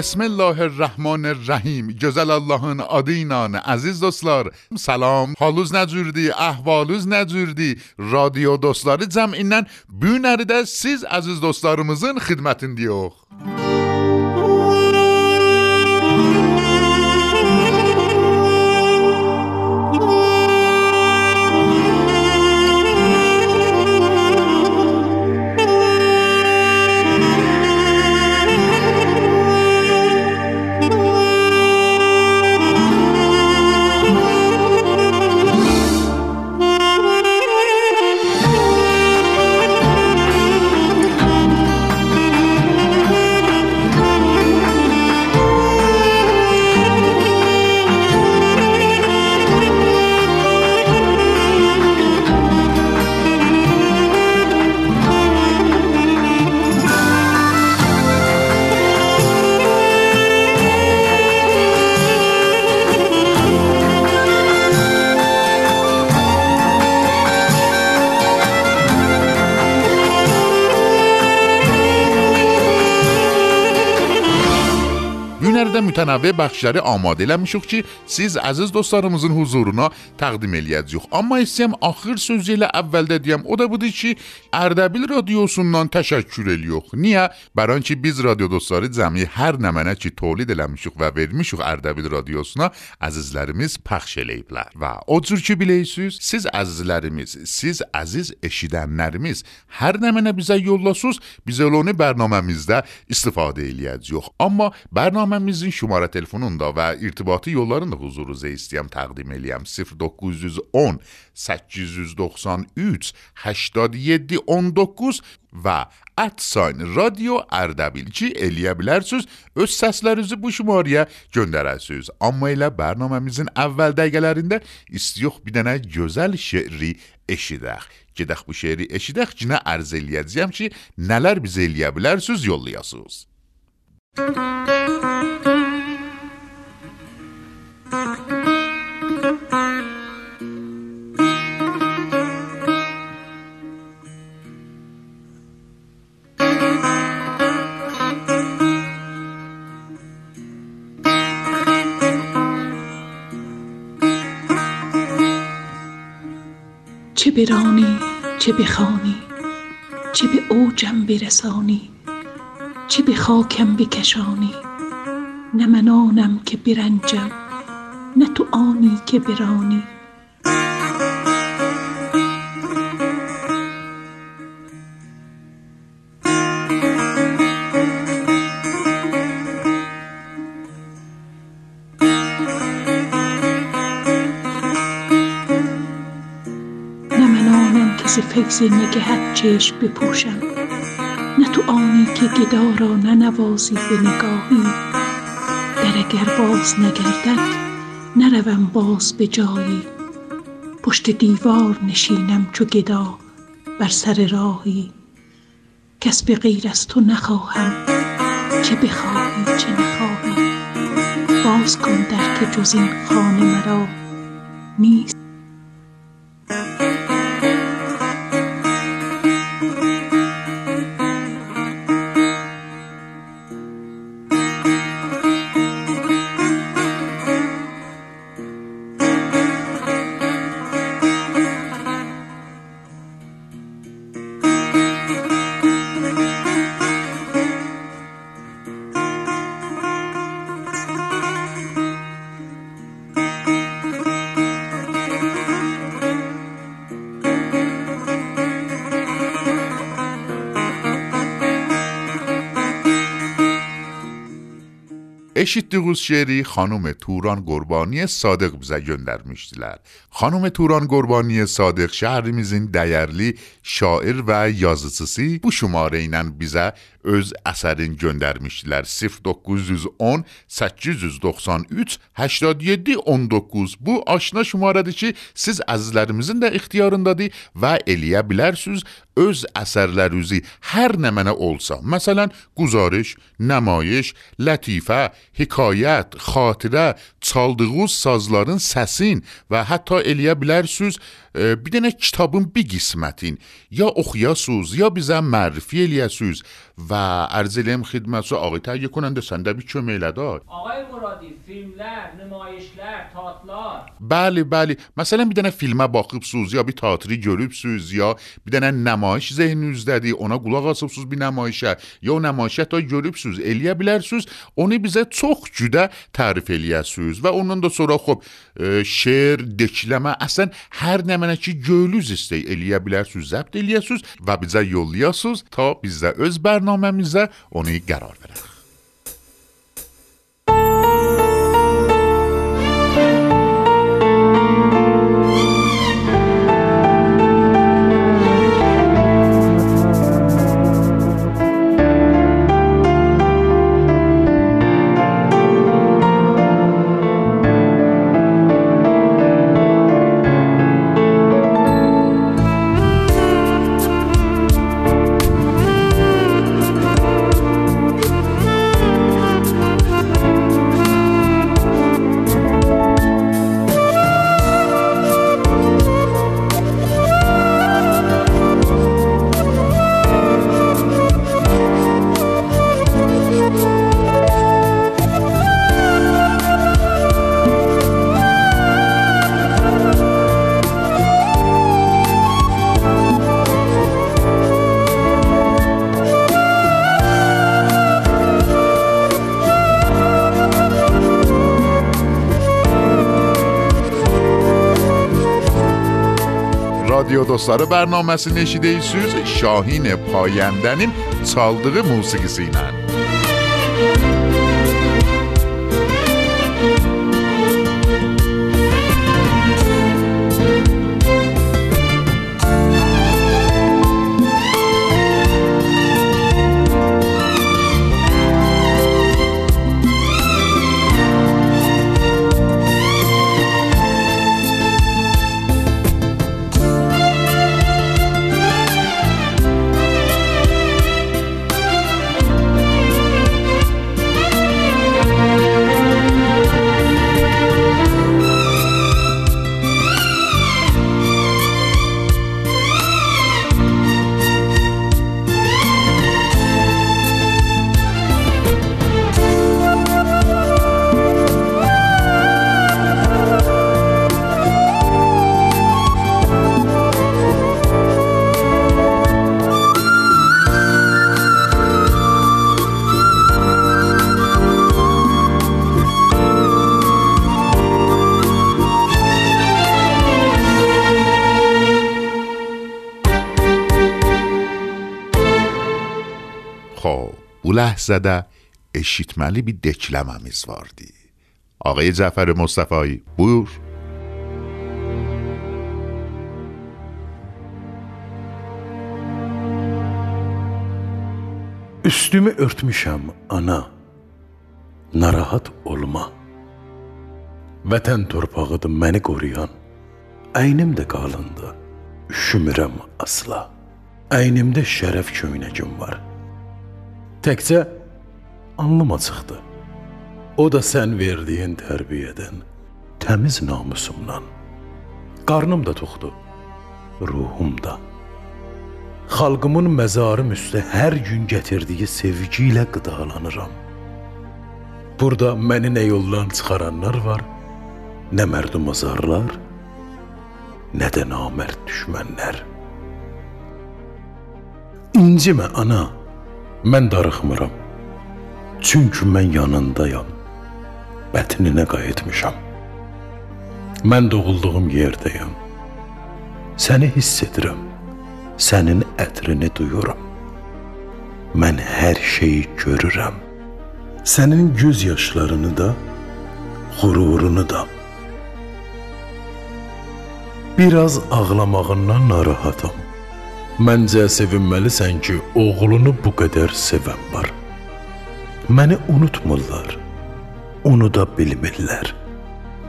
بسم الله الرحمن الرحیم. جزل الله آدینان عزیز دوستلار سلام. حالوز نجوردی احوالوز نجوردی. رادیو دوستلاری جمعینن بیونری ده سیز عزیز دوستلارمزن خدمتین دیوخ. موسیقی mütənavvi bəxşləri amadə eləmişik ki, siz əziz dostlarımızın huzuruna təqdim eləyəcəyik. Amma istəyəm axır sözü ilə əvvəldə deyəm, o da budur ki, Ərdəbil radiosundan təşəkkür eləyirik. Niyə? Bəran ki, biz radio dostları cəmi hər nə mənə ki, tolid eləmişik və vermişik Ərdəbil radiosuna əzizlərimiz pəxş eləyiblər. Və o cür ki biləysiz, siz əzizlərimiz, siz əziz eşidənlərimiz hər nə mənə bizə yollasız, biz onu bərnaməmizdə istifadə eləyəcəyik. Amma bərnaməmizin şumara telefonunda və irtibati yollarını da huzurunuza istəyəm təqdim eləyəm. 0910 893 87 19 və @sign radio Ərdəbilçi eləyə bilərsiniz. Öz səslərinizi bu şumarəyə göndərəsiniz. Amma elə bərnaməmizin əvvəl dəqiqələrində istiyox bir dənə gözəl şeiri eşidək. Gedək bu şeiri eşidək, cinə ərz eləyəcəyəm ki, nələr bizə eləyə bilərsiniz, yollayasınız. چه برانی چه بخوانی چه به اوجم برسانی چه به خاکم بکشانی نه من آنم که برنجم نه تو آنی که برانی. ز فیض نگهت چشم بپوشم. نه تو آنی که گدا را ننوازی به نگاهی. در اگر باز نگردد نروم باز به جایی. پشت دیوار نشینم چو گدا بر سر راهی. کس به غیر از تو نخواهم چه بخواهی چه نخواهی. باز کن در که جز این خانه مرا نیست. اشید دیگوز شعری خانوم توران گربانی صادق بزیون در میشتیلر. خانوم توران گربانی صادق شهر میزین دیرلی شاعر و یازتسی بو شماره اینن بیزه öz əsərini göndərmişdilər. 0910 893 87 19 bu aşna şumarədir ki, siz əzizlərimizin də ixtiyarındadır və eləyə bilərsiniz öz əsərlərinizi hər nə mənə olsa, məsələn, guzarış, nəmayiş, lətifə, hekayət, xatirə, çaldığınız sazların səsin və hətta eləyə bilərsiniz e, bir dənə kitabın bir qismətin. Ya oxuyasınız, ya bizə mərifə eləyəsiniz و عرض خدمت سو آقای تهیه کننده سندبی چه دار. آقای مرادی فیلم لر نمایش لر تاعت بله بله. مثلا بیدن فیلم باقیب سوزی یا بی تاعتری گروب سوزی یا بیدن نمایش ذهن دادی. اونا گلا قصب سوز بی نمایشه، یا نمایش تا گروب سوز. الیا بیلر سوز. اونی بیزه چوخ جده تعریف الیا سوز. و اونان دا سورا خب شعر دکلمة اصلا هر نمانه چی جولوز استی الیا بیلر سوز زبد الیا سوز. و بیزه یولیا سوز تا بیزه از برنامه bərnaməmizə onu qərar verək. Radyo Dostları bərnaməsini eşidirsiniz Şahin Payəndənin çaldığı musiqisi ilə. ləhzədə eşitməli bir dekləməmiz vardı. Ağay Cəfər Mustafayi, buyur. Üstümü örtmüşəm ana, narahat olma. Vətən torpağıdır məni qoruyan, əynim də qalındı, üşümürəm asla. Əynimdə şərəf köynəcim var.'' Təkcə alnım açıqdı. O da sən verdiyin tərbiyədən, təmiz namusumdan. Qarnım da toxdu, ruhum da. Xalqımın məzarım üstə hər gün gətirdiyi sevgi ilə qidalanıram. Burada məni nə yoldan çıxaranlar var, nə mərdumazarlar, nə də namərd düşmənlər. İncimə ana, mən darıxmıram. Çünki mən yanındayam. Bətninə qayıtmışam. Mən doğulduğum yerdəyəm. Səni hiss edirəm. Sənin ətrini duyuram. Mən hər şeyi görürəm. Sənin göz yaşlarını da, qürurunu da. Biraz ağlamağından narahatam. Məncə sevinməlisən ki, oğlunu bu qədər sevən var. Məni unutmurlar. Unuda bilmirlər.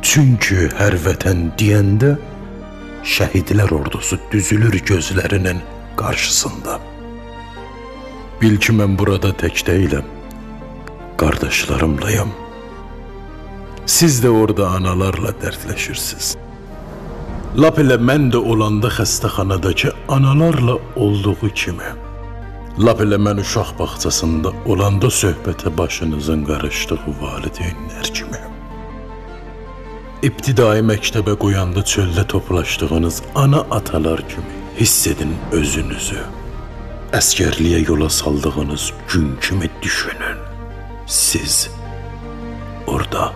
Çünki hər vətən deyəndə şəhidlər ordusu düzülür gözlərinin qarşısında. Bil ki, mən burada tək deyiləm. Qardaşlarımlayam. Siz də orada analarla dərdləşirsiniz. Lap elə mən də olanda xəstəxanadakı analarla olduğu kimi. Lap elə mən uşaq bağçasında olanda söhbətə başınızın qarışdığı valideynlər kimi. İbtidai məktəbə qoyanda çöldə toplaşdığınız ana atalar kimi hiss edin özünüzü. Əskərliyə yola saldığınız gün kimi düşünün. Siz orada,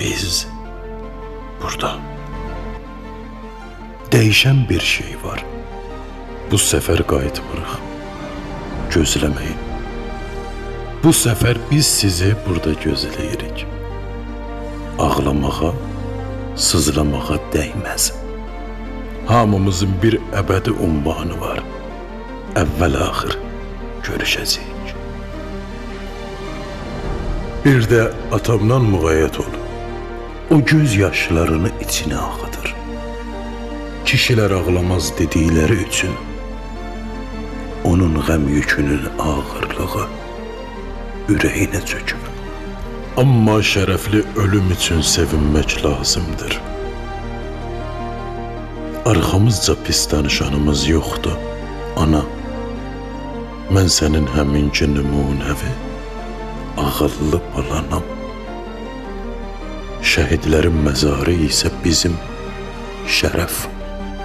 biz burada. Dəyişən bir şey var. Bu səfər qayıtmırıq. Gözləməyin. Bu səfər biz sizi burada gözləyirik. Ağlamağa, sızlamağa dəyməz. Hamımızın bir əbədi ünvanı var. Əvvəl-axır görüşəcəyik. Bir də atamdan müğayyət ol. O göz yaşlarını içinə axıdır. Kişilər ağlamaz dedikləri üçün onun qəm yükünün ağırlığı ürəyinə çökür. Amma şərəfli ölüm üçün sevinmək lazımdır. Arxamızca pis danışanımız yoxdur. Ana, mən sənin həminki nümunəvi, ağıllı balanam. Şəhidlərin məzarı isə bizim şərəf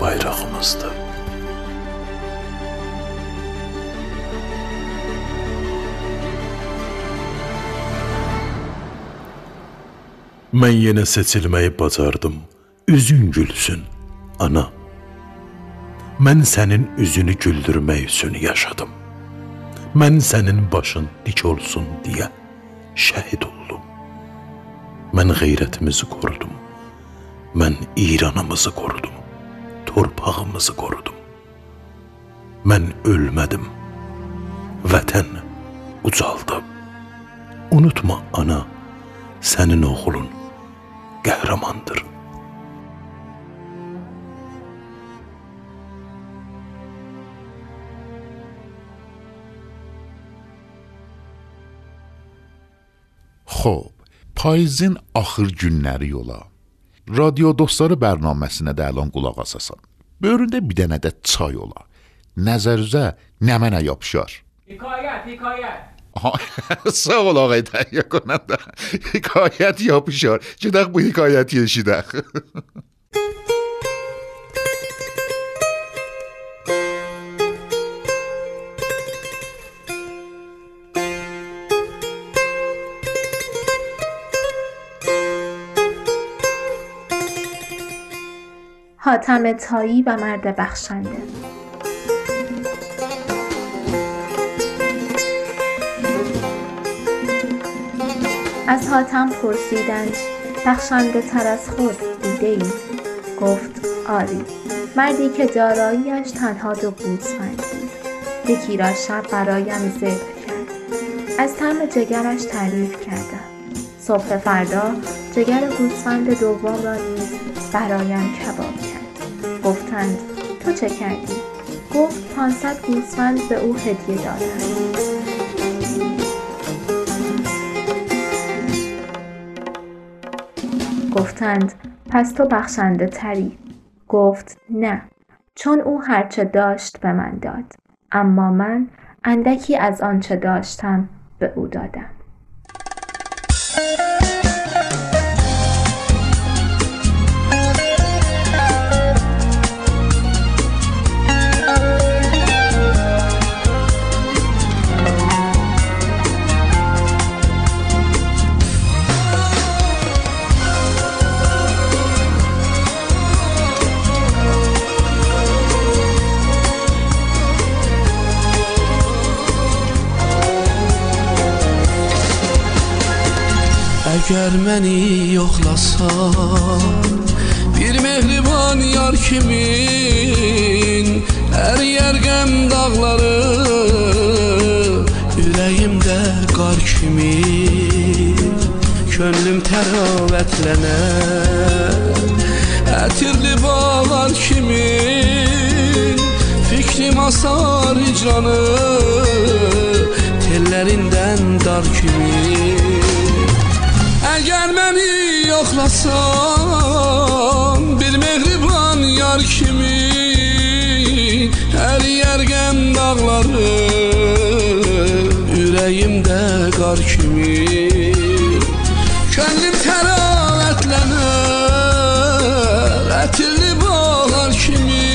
bayrağımızdır. Mən yenə seçilməyi bacardım. Üzün gülsün, ana. Mən sənin üzünü güldürmək üçün yaşadım. Mən sənin başın dik olsun deyə şəhid oldum. Mən qeyrətimizi qorudum. Mən İranımızı qorudum. Torpağımızı qorudum. Mən ölmədim. Vətən ucaldı. Unutma ana, sənin oğlun qəhrəmandır. Xoş, payızın axır günləri yola. Radio dostları bərnaməsinə də əlan qulaq asasan. Böyründə bir dənə də çay ola. Nəzərinizə nə mənə yapışar. Hikayet. Aha, sağ ol ağay təhiyyə konanda. Hikayət yapışar. Gedək bu hikayəti eşidək. حاتم تایی و مرد بخشنده. از حاتم پرسیدند بخشنده تر از خود دیده ای؟ گفت آری. مردی که داراییش تنها دو گوسفند یکی را شب برایم ذبح کرد. از طعم جگرش تعریف کردم صبح فردا جگر گوسفند دوم را نیز برایم کباب کرد گفتند تو چه کردی؟ گفت پانصد گوسفند به او هدیه دادند گفتند پس تو بخشنده تری. گفت نه چون او هرچه داشت به من داد. اما من اندکی از آنچه داشتم به او دادم. Əgər məni yoxlasan Bir mehriban yar kimin? Əriyər qəm dağları Ürəyimdə qar kimi Könlüm təravətlənər Ətirli bağlar kimi Fikrim asar hicranı Tellərindən dar kimi Əgər məni yoxlasan Bir mehriban yar kimi? Əriyər qəm dağları Ürəyimdə qar kimi? Könlüm təravətlənər Ətirli bağlar kimi?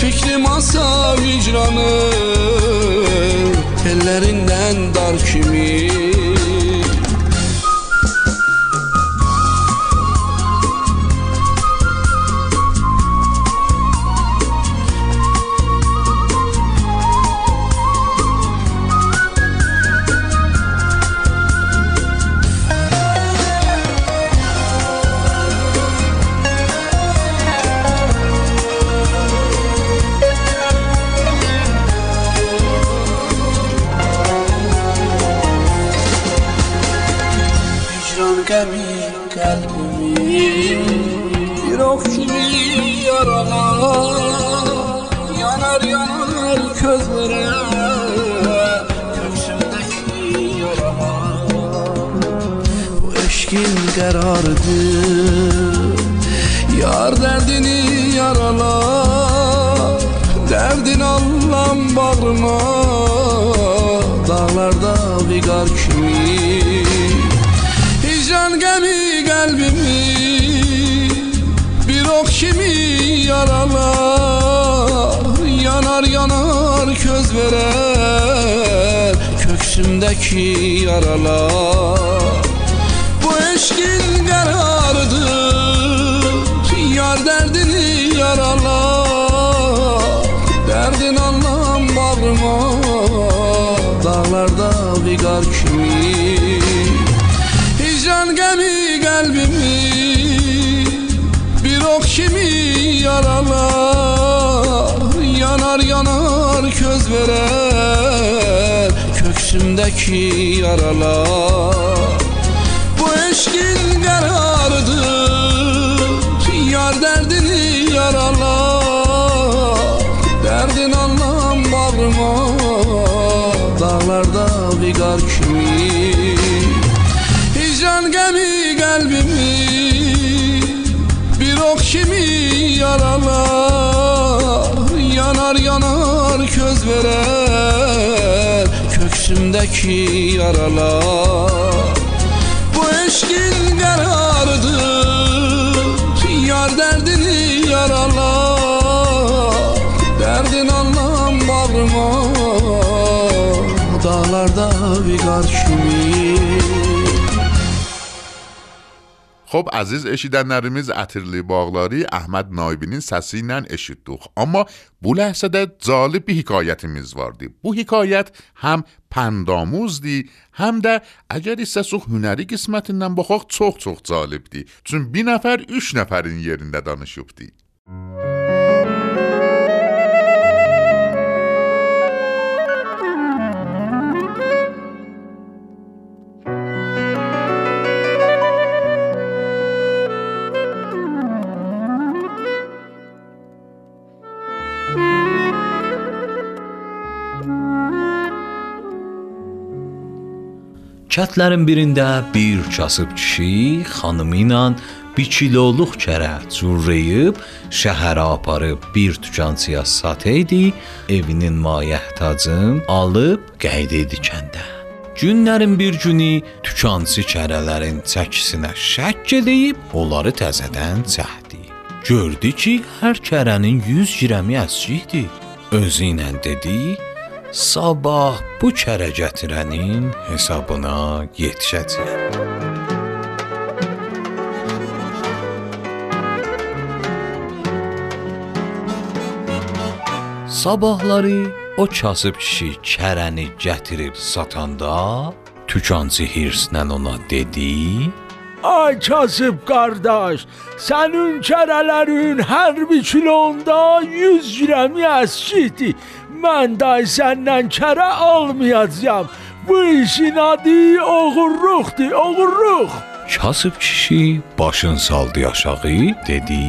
Fikrim asar vicranı Tellərindən dar kimi yar köz verer Köksümdeki yaralar. Bu eşkin karardır Yar derdini yaralar. Derdin anlam var mı? Dağlarda bir gar kim veren Köksümdeki yaralar. Bu eşkin karardır Yar derdini yaralar. köz verer Köksümdeki yaralar. Bu eşkin kararıdır Yar derdini yaralar. Derdin anlam bağrıma Dağlarda bir kar kimi خب عزیز اشیدن نرمیز اترلی باغلاری احمد نایبینین سسی نن اشید دوخ. اما بو لحظه ده جالب بی حکایت میزواردی. بو حکایت هم پنداموز دی هم ده اگر ایسه سو هنری قسمت نن بخواق چوخ چوخ جالب دی. چون بی نفر اش نفرین یرینده دانشوب دی موسیقی Kətlərin birində bir kasıb kişi xanımı ilə bir kiloluq kərə cürrəyib şəhərə aparıb bir dükançıya sataydı, evinin mayehtacın alıb qeyd idi kəndə. Günlərin bir günü dükançı kərələrin çəkisinə şəkk edib onları təzədən çəkdi. Gördü ki, hər kərənin 100 girəmi əskikdir. Özü ilə dedi: Sabah bu kərə gətirənin hesabına yetişəcəm. Sabahları o kasıb kişi kərəni gətirib satanda, tükançı hirslə ona dedi: Ay kasıb qardaş, sənin kərələrin hər bir kilonda 100 qrami əskidir. Mən day səndən kərə almayacağam. Bu işin adı oğurluqdur, oğurluq. Kasıb kişi başın saldı aşağı, dedi: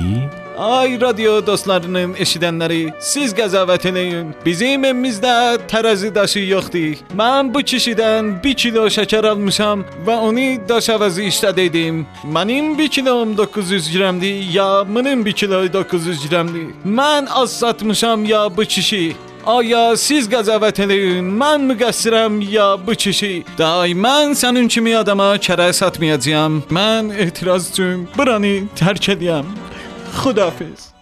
Ay radio dostlarının eşidənləri, siz qəzavət eləyin. Bizim evimizdə tərəzi daşı yoxdur. Mən bu kişidən 1 kilo şəkər almışam və onu daş əvəzi işlədim. Mənim 1 kilom 900 qramdır, ya mənim 1 kilo 900 qramdır. Mən az satmışam ya bu kişi. Aya siz qəzavət eləyin, mən müqəssirəm ya bu kişi? Day mən sənin kimi adama kərə satmayacağam. Mən etiraz üçün buranı tərk edəyəm. Xudafiz.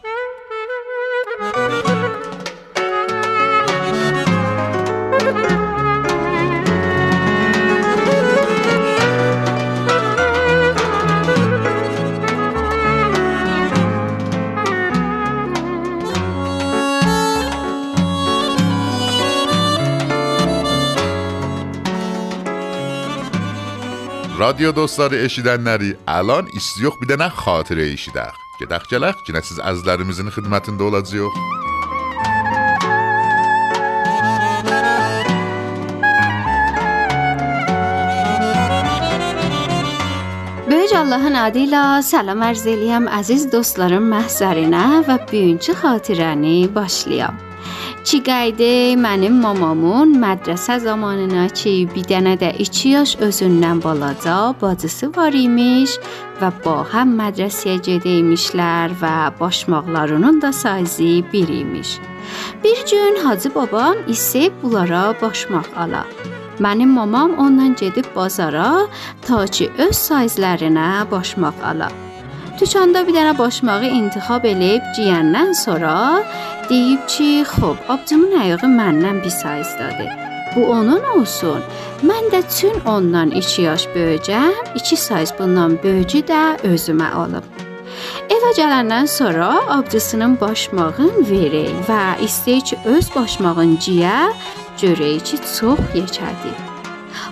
Radio dostları eşidənləri, əlan istiyox bir dənə xatirə eşidək. Gedək gələk, yenə siz əzizlərimizin xidmətində olacağıq. Böyük Allahın adı ilə salam arz eləyəm əziz dostlarım məhzərinə və bugünkü xatirəni başlayam. Çi qaydı mənim mamamın mədrəsə zamanına ki, bir dənə də 2 yaş özündən balaca bacısı var imiş və ba həm mədrəsəyə gedəymişlər və başmaqlarının da sayzı bir imiş. Bir gün Hacı babam isə bunlara başmaq ala. Mənim mamam ondan gedib bazara ta ki öz sayzlərinə başmaq ala. Dükanda bir dənə başmağı intixab eləyib geyəndən sonra deyib ki, "Xoş, abcımın ayağı məndən bir sayzdadır. Bu onun olsun. Mən də çün ondan 2 yaş böyücəm, 2 sayz bundan böyücü də özümə alıb." Evə gələndən sonra abcısının başmağın verək və istəyir ki, öz başmağın ciyə görək ki, çox yekədir.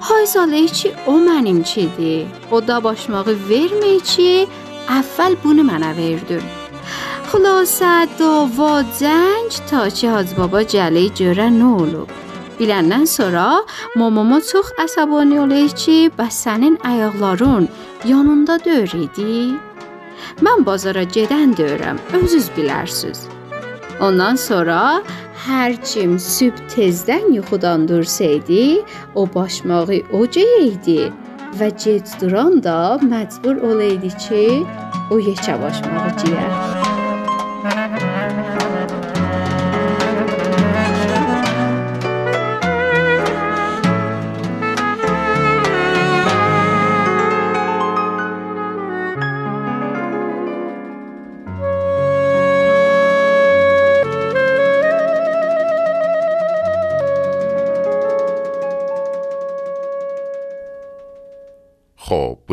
Hay salay ki, o mənimkidir. O da başmağı vermir ki, əvvəl bunu mənə verdin. Xülasə dava cəng ta ki Hacı baba gəli görə nə olub. Biləndən sonra mamama çox əsəbani olur ki, bəs sənin ayaqların yanında döyür idi. Mən bazara gedən deyirəm, özünüz bilərsiz. Ondan sonra hər kim sübh tezdən yuxudan dursaydı, o başmağı o ceydi və gec duran da məcbur olaydı ki, o yekə başmağı ciyə.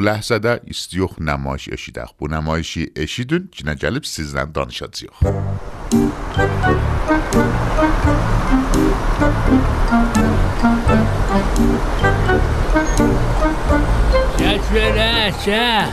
Xoş, bu ləhzədə istiyox nümayiş eşidək. Bu nümayişi eşidin, yenə gəlib sizlə danışacağıq. Gəl belə, gəl.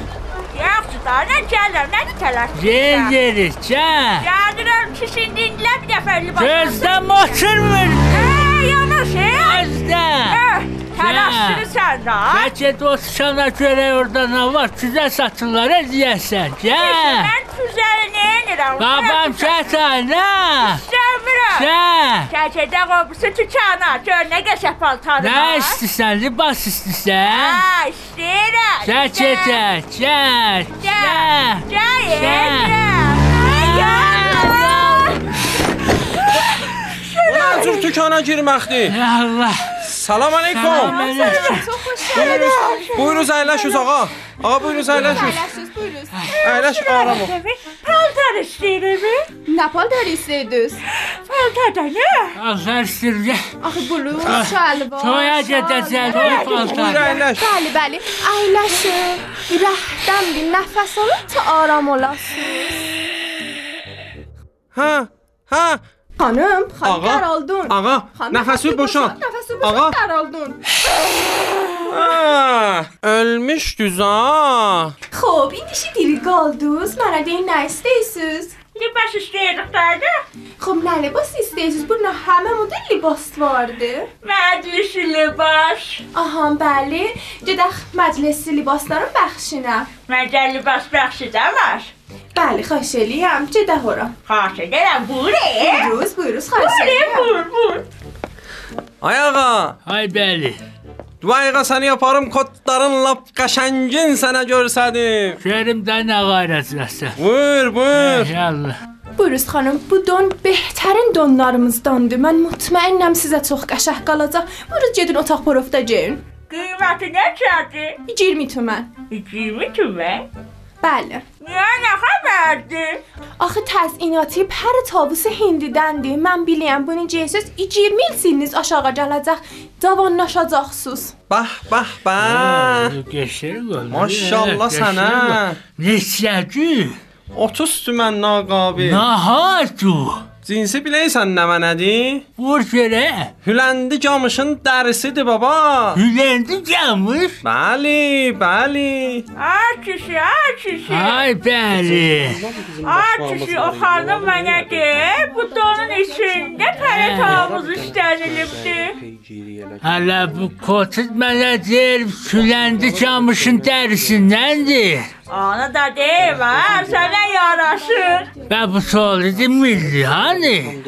Yaxşı da, nə gəlirəm, nə tələş. Gel gedir, gəl. Gəlirəm ki, şimdi indilə bir dəfə əlli Gözdən oturmur. Hə, yanaş, hə? Gözdən. Hə, Təlaşsını sən də. Bəlkə dostana görə orada nə var? Güzel satırlar ediyəsən. Gəl. Mən füzəli nə edirəm? Babam çətin, nə? Sevmirəm. Gəl. Çəkədə qobusu tükana, gör nə qəşəng paltarı Nə var. istəyirsən? Libas istəyirsən? Hə, istəyirəm. Gəl gedə, gəl. Gəl. Gəl. Gəl. Gəl. Bu nə cür dükana girməkdir? Allah. Salam aleykum. Salam əleykum. Buyurunuz, buyurunuz əyləşiniz ağa. Ağa buyurunuz əyləşiniz. Əyləş aram ol. Paltar istəyirəm. Nə paltar istəyirdiniz? Paltar da nə? Azar istəyir. Axı bluz, şalvar. Toya gedəcək, toy paltar. Buyur əyləş. Bəli, bəli. Əyləşin. Rəhdən bir nəfəs alın ki, aram olasınız. Hə, hə. Xanım, xanım Ağa, qəraldın. ağa, Xanım, nəfəsi boşal. Nəfəsi Ağa. boşal, qəraldın. Ah, ölmüşdüz ha. Xo'p, indi işi diri qaldınız. Mənə deyin nə istəyirsiniz? Libas istəyirdik daydı. Xo'p, nə libas istəyirsiniz? Burada həmə model libas vardı. Məclisi libas. Aha, bəli. Gedək məclisli libasların bəxşinə. Məncə libas bəxşi də var. Bəli, xahiş eləyəm. Gedək ora. Xahiş edirəm, buyurun. Buyuruz, buyuruz, xahiş Buyurun, eləyəm. buyur, buyur. Ay ağa, Ay bəli. Duayğa səni yaparım kotların lap qəşəngin sənə görsədim. Şəhərim də nə qayrətsəsə. Buyur, buyur. Yallah. Buyuruz xanım, bu don behtarin donlarımızdandır. Mən mutmainəm sizə çox qəşəng qalacaq. Buyuruz gedin otaq porofda geyin. Qiyməti neçədir? 20 tümən. 20 tümən. Bəli. Niyə nə xəbərdir? Axı təzyiatı pər tabusu hindidəndir. Mən bilirəm bunu necəsiz 20 il sininiz aşağı gələcək. Cavanlaşacaqsınız. Bah, bah, bah. Geçir qol. Maşallah sənə. Neçədir? 30 tümən naqabi. Nahatu. Cinsi biləysən nə mənədir? Vur görə. Hüləndi camışın dərisidir baba. Hüləndi camış? Bəli, bəli. Ay kişi, ay kişi. Ay bəli. Ay kişi, o xanım mənə de, bu donun içində pərə tavuz istənilibdir. Hələ bu kotud mənə deyir, hüləndi camışın dərisindəndir. Onu da demə, sənə yaraşır. Və bu solidi milli, hani?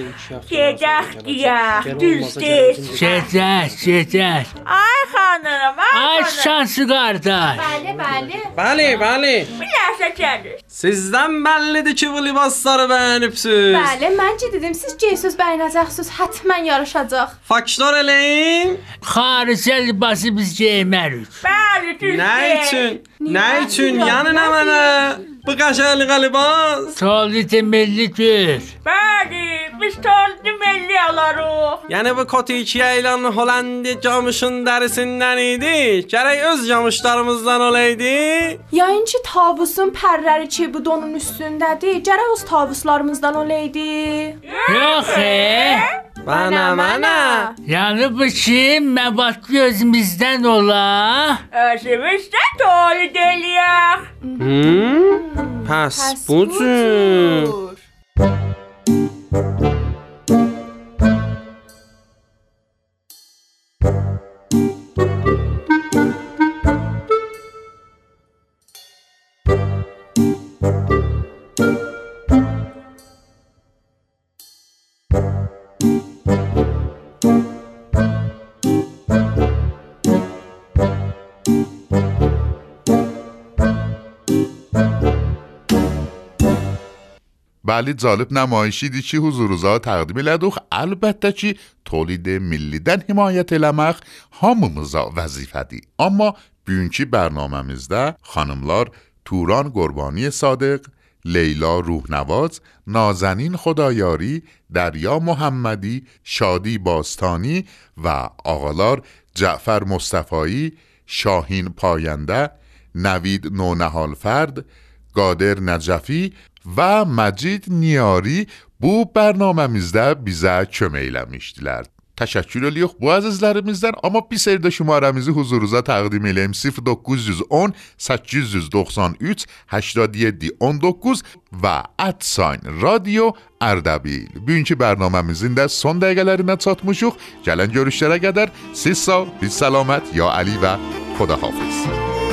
Gedək deyək, düzdür. Gedək, gedək. Ay xanım, ay Ay xanım. şansı qardaş. Bəli, bəli. Bəli, bəli. Bir ləhzə gəlir. Sizdən bəllidir ki, bu libasları bəyənibsiz. Bəli, məncə dedim siz geysiz bəyənəcəksiniz, həttəmən yarışacaq. Faktor eləyin. Xaricə libası biz geymərik. Bəli, düzdür. Nə üçün? Nə üçün? Yəni nə mənə? Bu qəşəngli libas. Solidi milli gör. Bəli, biz toldu milli alarıq. Yəni bu kotikiyə ilan Hollandi camışın dərisindən idi. Gərək öz camışlarımızdan olaydı. Yayınçı tabusun pərləri ki bu donun üstündədir. Gərək öz tabuslarımızdan olaydı. Yox, e? Mənə, mənə. Yəni bu ki, məbat gözümüzdən ola. Özümüz də toldu eləyək. Hmm? Pəs budur. بلی جالب نمایشی دی چی حضور روزا تقدیم لدوخ البته چی؟ تولید ملی دن حمایت لمخ. هممزا وظیفه دی اما بیونکی برنامه مزده خانملار توران گربانی صادق لیلا روحنواز نازنین خدایاری دریا محمدی شادی باستانی و آقالار جعفر مصطفایی شاهین پاینده نوید نونهالفرد قادر نجفی و مجید نیاری بو برنامه می‌زده بیزه کمیل میشدیلر تشکر لیخ خب بو عزیز لرمیزدن اما بی سیر داشت ما رمیزی حضوروزا تقدیم ایلیم سیف دوکوز جز اون سکیز جز دوخسان ایت هشتادی دی اون دوکوز و اتساین رادیو اردبیل. بی اینکه برنامه میزین در سون دقیقه لرینه تاتموشوخ جلن گروشتره گدر سی سا بی سلامت یا علی و خدا حافظ